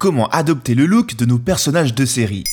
Comment adopter le look de nos personnages de série?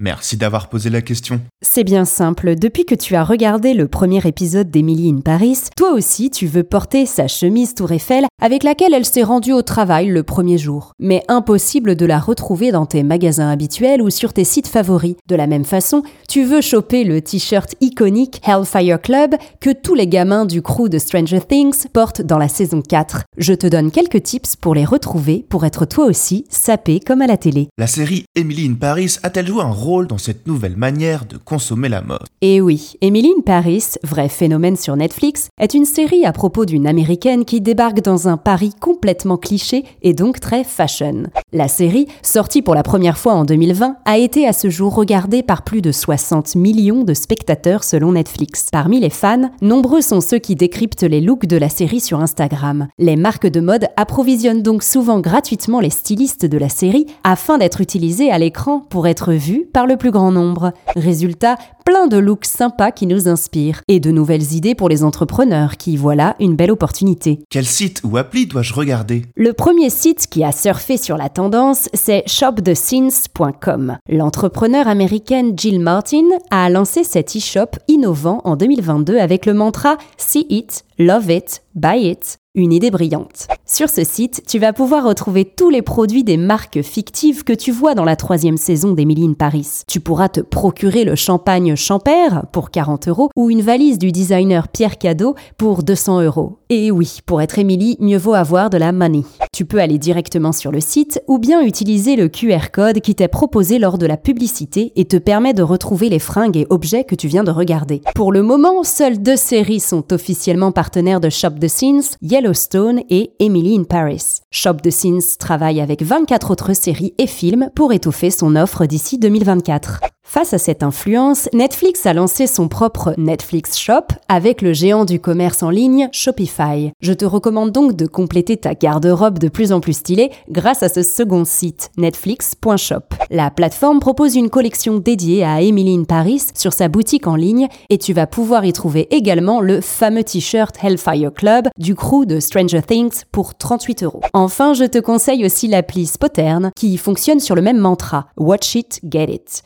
Merci d'avoir posé la question. C'est bien simple, depuis que tu as regardé le premier épisode d'Emily in Paris, toi aussi tu veux porter sa chemise Tour Eiffel avec laquelle elle s'est rendue au travail le premier jour. Mais impossible de la retrouver dans tes magasins habituels ou sur tes sites favoris. De la même façon, tu veux choper le t-shirt iconique Hellfire Club que tous les gamins du crew de Stranger Things portent dans la saison 4. Je te donne quelques tips pour les retrouver pour être toi aussi sapé comme à la télé. La série Emily in Paris a-t-elle joué un rôle dans cette nouvelle manière de consommer la mode. Et eh oui, Emily Paris, vrai phénomène sur Netflix, est une série à propos d'une américaine qui débarque dans un Paris complètement cliché et donc très fashion. La série, sortie pour la première fois en 2020, a été à ce jour regardée par plus de 60 millions de spectateurs selon Netflix. Parmi les fans, nombreux sont ceux qui décryptent les looks de la série sur Instagram. Les marques de mode approvisionnent donc souvent gratuitement les stylistes de la série afin d'être utilisés à l'écran pour être vus par le plus grand nombre. Résultat, plein de looks sympas qui nous inspirent et de nouvelles idées pour les entrepreneurs qui voilà une belle opportunité. Quel site ou appli dois-je regarder? Le premier site qui a surfé sur la tendance, c'est shopthescenes.com. L'entrepreneur américaine Jill Martin a lancé cet e-shop innovant en 2022 avec le mantra See it, love it, buy it une idée brillante. Sur ce site, tu vas pouvoir retrouver tous les produits des marques fictives que tu vois dans la troisième saison d'Emily in Paris. Tu pourras te procurer le champagne Champère pour 40 euros ou une valise du designer Pierre Cadeau pour 200 euros. Et oui, pour être Emily, mieux vaut avoir de la money. Tu peux aller directement sur le site ou bien utiliser le QR code qui t'est proposé lors de la publicité et te permet de retrouver les fringues et objets que tu viens de regarder. Pour le moment, seules deux séries sont officiellement partenaires de Shop the Scenes, Yellowstone et Emily in Paris. Shop the Scenes travaille avec 24 autres séries et films pour étoffer son offre d'ici 2024. Face à cette influence, Netflix a lancé son propre Netflix Shop avec le géant du commerce en ligne Shopify. Je te recommande donc de compléter ta garde-robe de plus en plus stylée grâce à ce second site, netflix.shop. La plateforme propose une collection dédiée à Emily in Paris sur sa boutique en ligne et tu vas pouvoir y trouver également le fameux t-shirt Hellfire Club du crew de Stranger Things pour 38 euros. Enfin, je te conseille aussi l'appli Spotern qui fonctionne sur le même mantra Watch it, get it.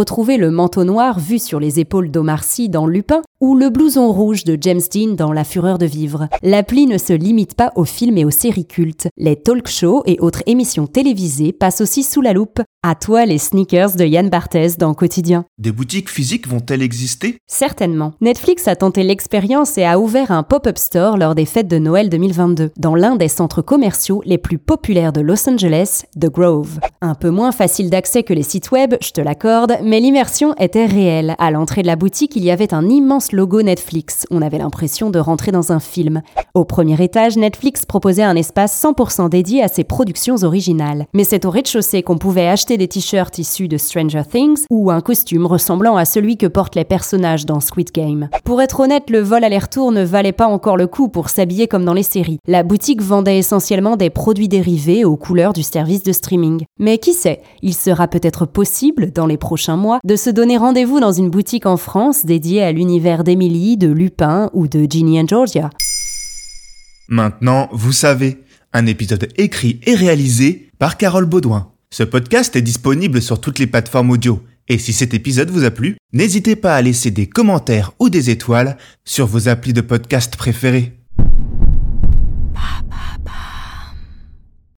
Retrouver le manteau noir vu sur les épaules d'Omar Sy dans Lupin ou le blouson rouge de James Dean dans La Fureur de vivre. L'appli ne se limite pas aux films et aux séries cultes. Les talk shows et autres émissions télévisées passent aussi sous la loupe. À toi les sneakers de Yann Barthès dans Quotidien. Des boutiques physiques vont-elles exister? Certainement. Netflix a tenté l'expérience et a ouvert un pop-up store lors des fêtes de Noël 2022, dans l'un des centres commerciaux les plus populaires de Los Angeles, The Grove. Un peu moins facile d'accès que les sites web, je te l'accorde, mais l'immersion était réelle. À l'entrée de la boutique, il y avait un immense logo Netflix. On avait l'impression de rentrer dans un film. Au premier étage, Netflix proposait un espace 100% dédié à ses productions originales. Mais c'est au rez-de-chaussée qu'on pouvait acheter des t-shirts issus de Stranger Things ou un costume ressemblant à celui que portent les personnages dans Squid Game. Pour être honnête, le vol aller-retour ne valait pas encore le coup pour s'habiller comme dans les séries. La boutique vendait essentiellement des produits dérivés aux couleurs du service de streaming. Mais qui sait, il sera peut-être possible, dans les prochains mois, de se donner rendez-vous dans une boutique en France dédiée à l'univers d'Emily, de Lupin ou de Ginny and Georgia. Maintenant, vous savez, un épisode écrit et réalisé par Carole Baudouin. Ce podcast est disponible sur toutes les plateformes audio. Et si cet épisode vous a plu, n'hésitez pas à laisser des commentaires ou des étoiles sur vos applis de podcast préférés.